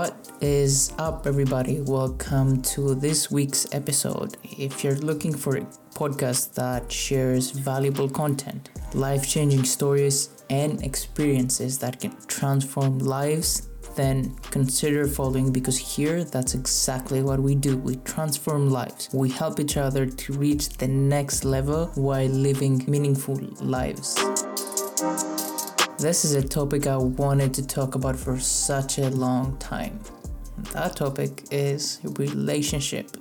What is up, everybody? Welcome to this week's episode. If you're looking for a podcast that shares valuable content, life changing stories, and experiences that can transform lives, then consider following because here that's exactly what we do. We transform lives. We help each other to reach the next level while living meaningful lives. This is a topic I wanted to talk about for such a long time. That topic is relationship.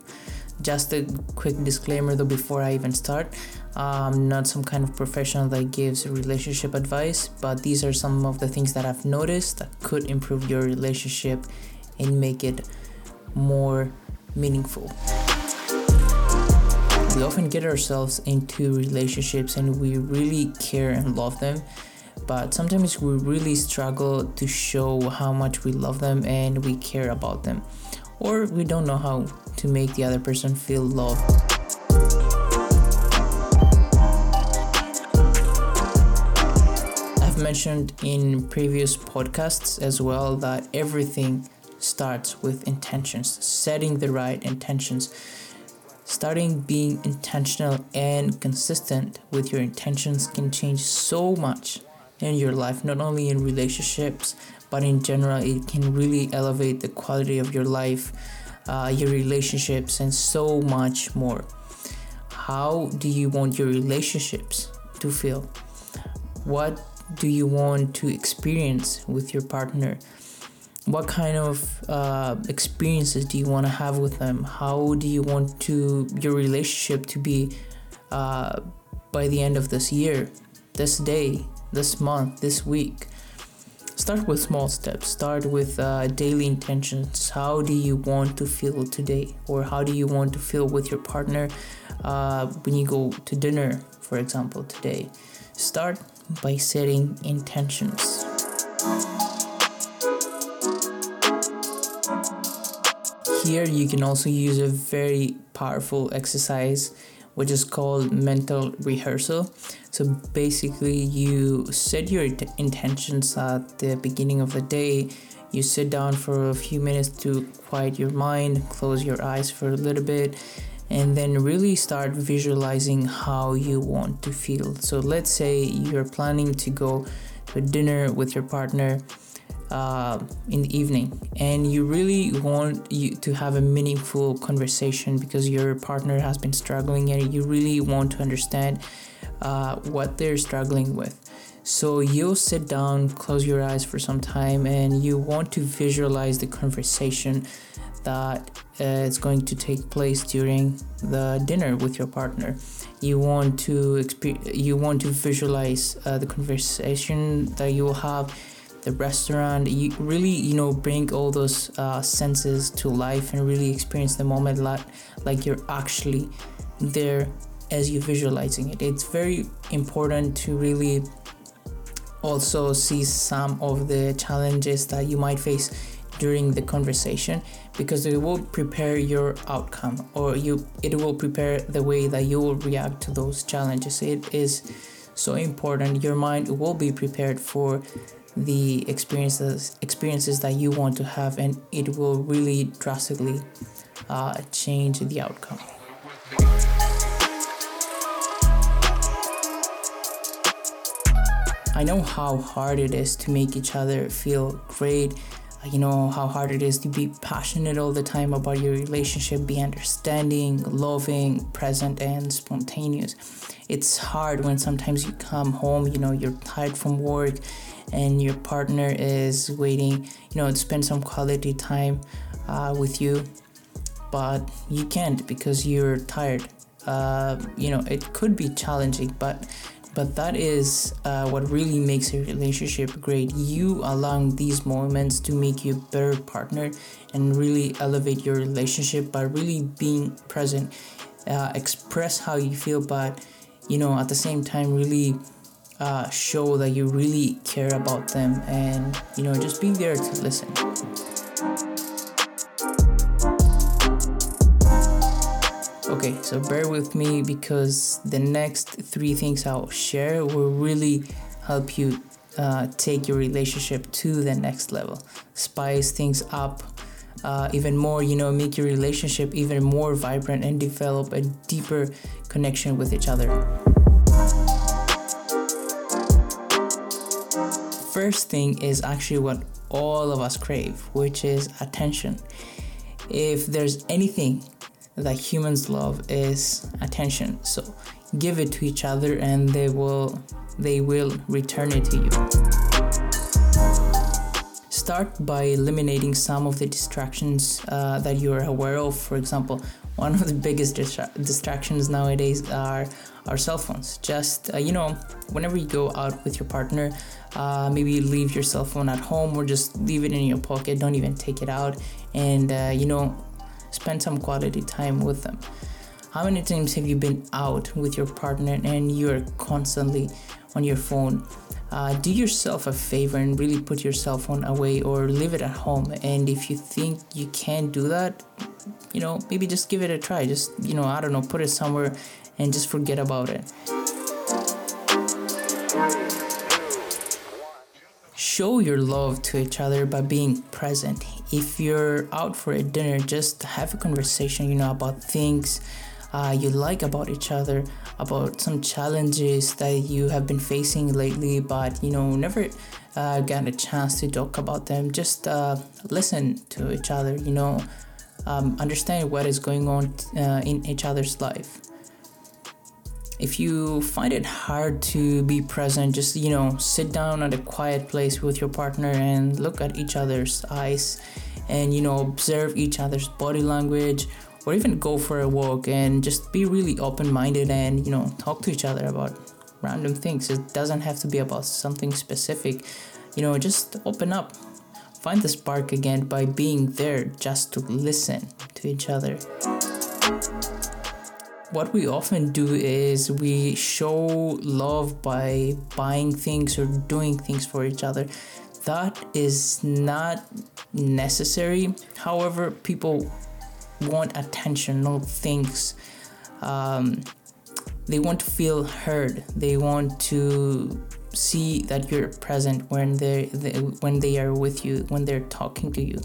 Just a quick disclaimer though before I even start. I'm not some kind of professional that gives relationship advice, but these are some of the things that I've noticed that could improve your relationship and make it more meaningful. We often get ourselves into relationships and we really care and love them but sometimes we really struggle to show how much we love them and we care about them, or we don't know how to make the other person feel loved. I've mentioned in previous podcasts as well that everything starts with intentions, setting the right intentions. Starting being intentional and consistent with your intentions can change so much in your life, not only in relationships, but in general. It can really elevate the quality of your life, uh, your relationships, and so much more. How do you want your relationships to feel? What do you want to experience with your partner? What kind of uh, experiences do you want to have with them? How do you want to your relationship to be uh, by the end of this year, this day, this month, this week. Start with small steps. Start with uh, daily intentions. How do you want to feel today? Or how do you want to feel with your partner uh, when you go to dinner, for example, today? Start by setting intentions. Here, you can also use a very powerful exercise which is called mental rehearsal. So basically, you set your intentions at the beginning of the day. You sit down for a few minutes to quiet your mind, close your eyes for a little bit, and then really start visualizing how you want to feel. So let's say you're planning to go to dinner with your partner uh, in the evening and you really want you to have a meaningful conversation because your partner has been struggling and you really want to understand uh, what they're struggling with. So you'll sit down close your eyes for some time and you want to visualize the conversation that uh, is going to take place during the dinner with your partner. You want to exp- you want to visualize uh, the conversation that you will have the restaurant. You really you know bring all those uh, senses to life and really experience the moment like like you're actually there as you're visualizing it. It's very important to really also see some of the challenges that you might face during the conversation because it will prepare your outcome or you it will prepare the way that you will react to those challenges. It is so important. Your mind will be prepared for the experiences experiences that you want to have and it will really drastically uh, change the outcome I know how hard it is to make each other feel great. You know how hard it is to be passionate all the time about your relationship, be understanding, loving, present, and spontaneous. It's hard when sometimes you come home, you know, you're tired from work and your partner is waiting, you know, to spend some quality time uh, with you, but you can't because you're tired. Uh, you know, it could be challenging, but but that is uh, what really makes a relationship great. You allowing these moments to make you a better partner and really elevate your relationship by really being present, uh, express how you feel, but you know, at the same time, really uh, show that you really care about them and you know just being there to listen okay so bear with me because the next three things i'll share will really help you uh, take your relationship to the next level, spice things up uh, even more, you know, make your relationship even more vibrant and develop a deeper connection with each other. First thing is actually what all of us crave, which is attention. If there's anything that humans love is attention. So give it to each other and they will they will return it to you. Start by eliminating some of the distractions uh, that you're aware of. For example, one of the biggest distra- distractions nowadays are our cell phones. Just, uh, you know, whenever you go out with your partner, uh, maybe leave your cell phone at home or just leave it in your pocket. Don't even take it out. And, uh, you know, spend some quality time with them. How many times have you been out with your partner and you're constantly on your phone? Uh, do yourself a favor and really put your cell phone away or leave it at home. And if you think you can't do that, you know, maybe just give it a try. Just, you know, I don't know, put it somewhere and just forget about it. show your love to each other by being present. If you're out for a dinner, just have a conversation, you know, about things uh, you like about each other, about some challenges that you have been facing lately, but you know, never uh, got a chance to talk about them. Just uh, listen to each other, you know, um, understand what is going on uh, in each other's life if you find it hard to be present just you know sit down at a quiet place with your partner and look at each other's eyes and you know observe each other's body language or even go for a walk and just be really open-minded and you know talk to each other about random things. It doesn't have to be about something specific. You know just open up. Find the spark again by being there just to listen to each other what we often do is we show love by buying things or doing things for each other. That is not necessary. However, people want attention, not things. Um, they want to feel heard. They want to see that you're present when they, they when they are with you, when they're talking to you.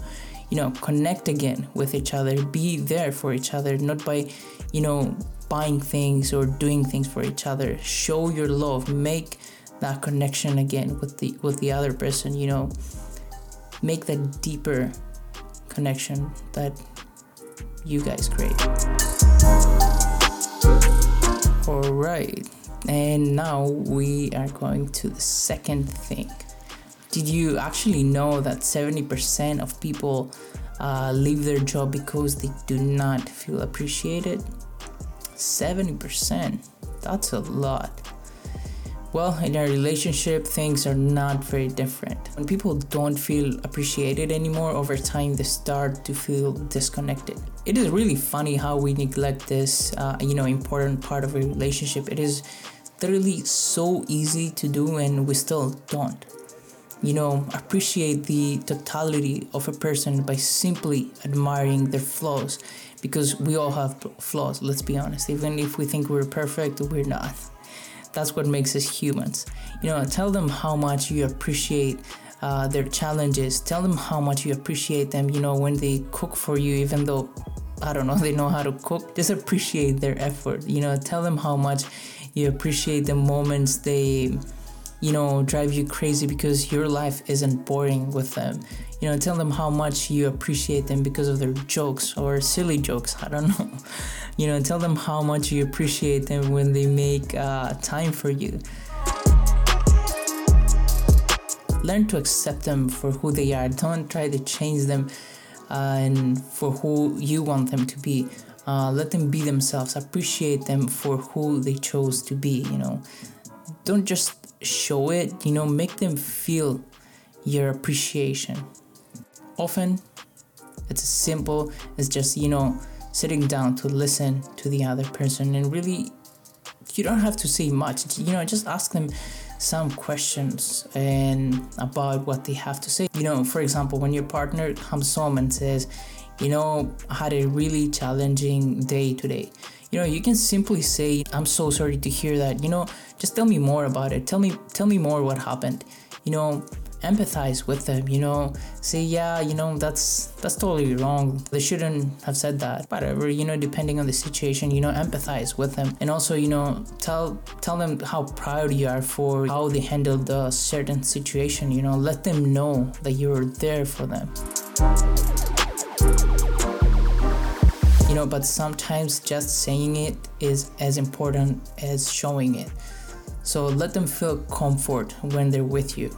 You know, connect again with each other. Be there for each other, not by, you know, buying things or doing things for each other. Show your love. Make that connection again with the with the other person you know. Make that deeper connection that you guys create. All right and now we are going to the second thing. Did you actually know that 70% of people uh, leave their job because they do not feel appreciated 70%. That's a lot. Well, in a relationship, things are not very different. When people don't feel appreciated anymore, over time they start to feel disconnected. It is really funny how we neglect this, uh, you know, important part of a relationship. It is literally so easy to do, and we still don't. You know, appreciate the totality of a person by simply admiring their flaws because we all have flaws, let's be honest. Even if we think we're perfect, we're not. That's what makes us humans. You know, tell them how much you appreciate uh, their challenges. Tell them how much you appreciate them, you know, when they cook for you, even though, I don't know, they know how to cook. Just appreciate their effort. You know, tell them how much you appreciate the moments they you know drive you crazy because your life isn't boring with them. You know tell them how much you appreciate them because of their jokes or silly jokes i don't know. You know tell them how much you appreciate them when they make uh, time for you. Learn to accept them for who they are. Don't try to change them uh, and for who you want them to be. Uh, let them be themselves. Appreciate them for who they chose to be you know. Don't just show it, you know, make them feel your appreciation. Often, it's simple as just, you know, sitting down to listen to the other person and really, you don't have to say much, you know, just ask them some questions and about what they have to say. You know, for example, when your partner comes home and says, you know, I had a really challenging day today you know you can simply say i'm so sorry to hear that. You know just tell me more about it. Tell me tell me more what happened. You know empathize with them you know. Say yeah you know that's that's totally wrong. They shouldn't have said that. Whatever you know depending on the situation you know empathize with them. And also you know tell tell them how proud you are for how they handled a certain situation you know. Let them know that you're there for them know but sometimes just saying it is as important as showing it. So let them feel comfort when they're with you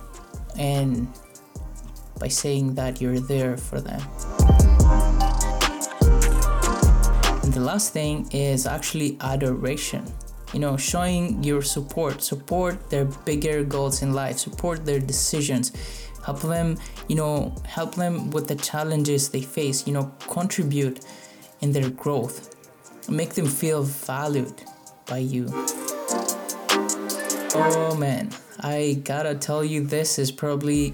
and by saying that you're there for them. And the last thing is actually adoration. You know, showing your support, support their bigger goals in life, support their decisions, help them, you know, help them with the challenges they face, you know, contribute in their growth, make them feel valued by you. Oh man, I gotta tell you, this is probably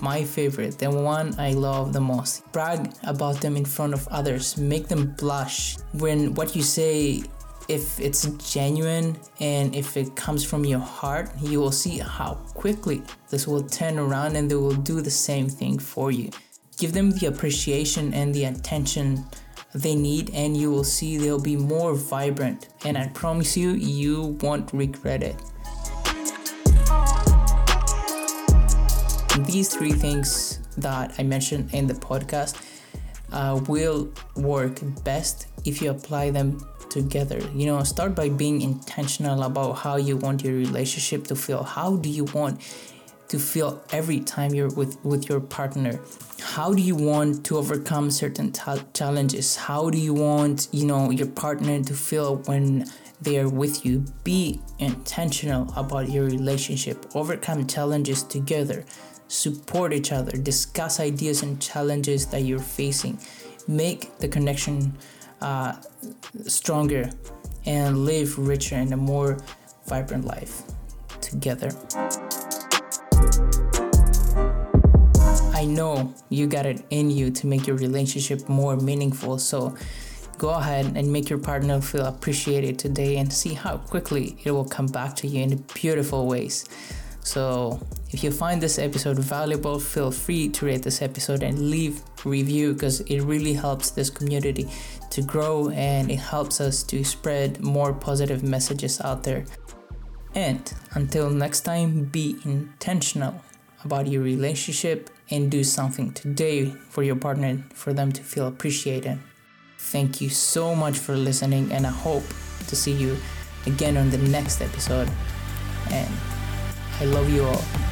my favorite, the one I love the most. Brag about them in front of others, make them blush when what you say if it's genuine and if it comes from your heart, you will see how quickly this will turn around and they will do the same thing for you. Give them the appreciation and the attention they need, and you will see they'll be more vibrant. And I promise you, you won't regret it. these three things that I mentioned in the podcast uh, will work best if you apply them together. You know, start by being intentional about how you want your relationship to feel. How do you want to feel every time you're with, with your partner? How do you want to overcome certain t- challenges? How do you want, you know, your partner to feel when they are with you? Be intentional about your relationship. Overcome challenges together support each other, discuss ideas and challenges that you're facing, make the connection uh, stronger, and live richer and a more vibrant life together. I know you got it in you to make your relationship more meaningful, so go ahead and make your partner feel appreciated today and see how quickly it will come back to you in beautiful ways. So if you find this episode valuable, feel free to rate this episode and leave review because it really helps this community to grow and it helps us to spread more positive messages out there. And until next time, be intentional about your relationship and do something today for your partner for them to feel appreciated. Thank you so much for listening, and I hope to see you again on the next episode. And I love you all.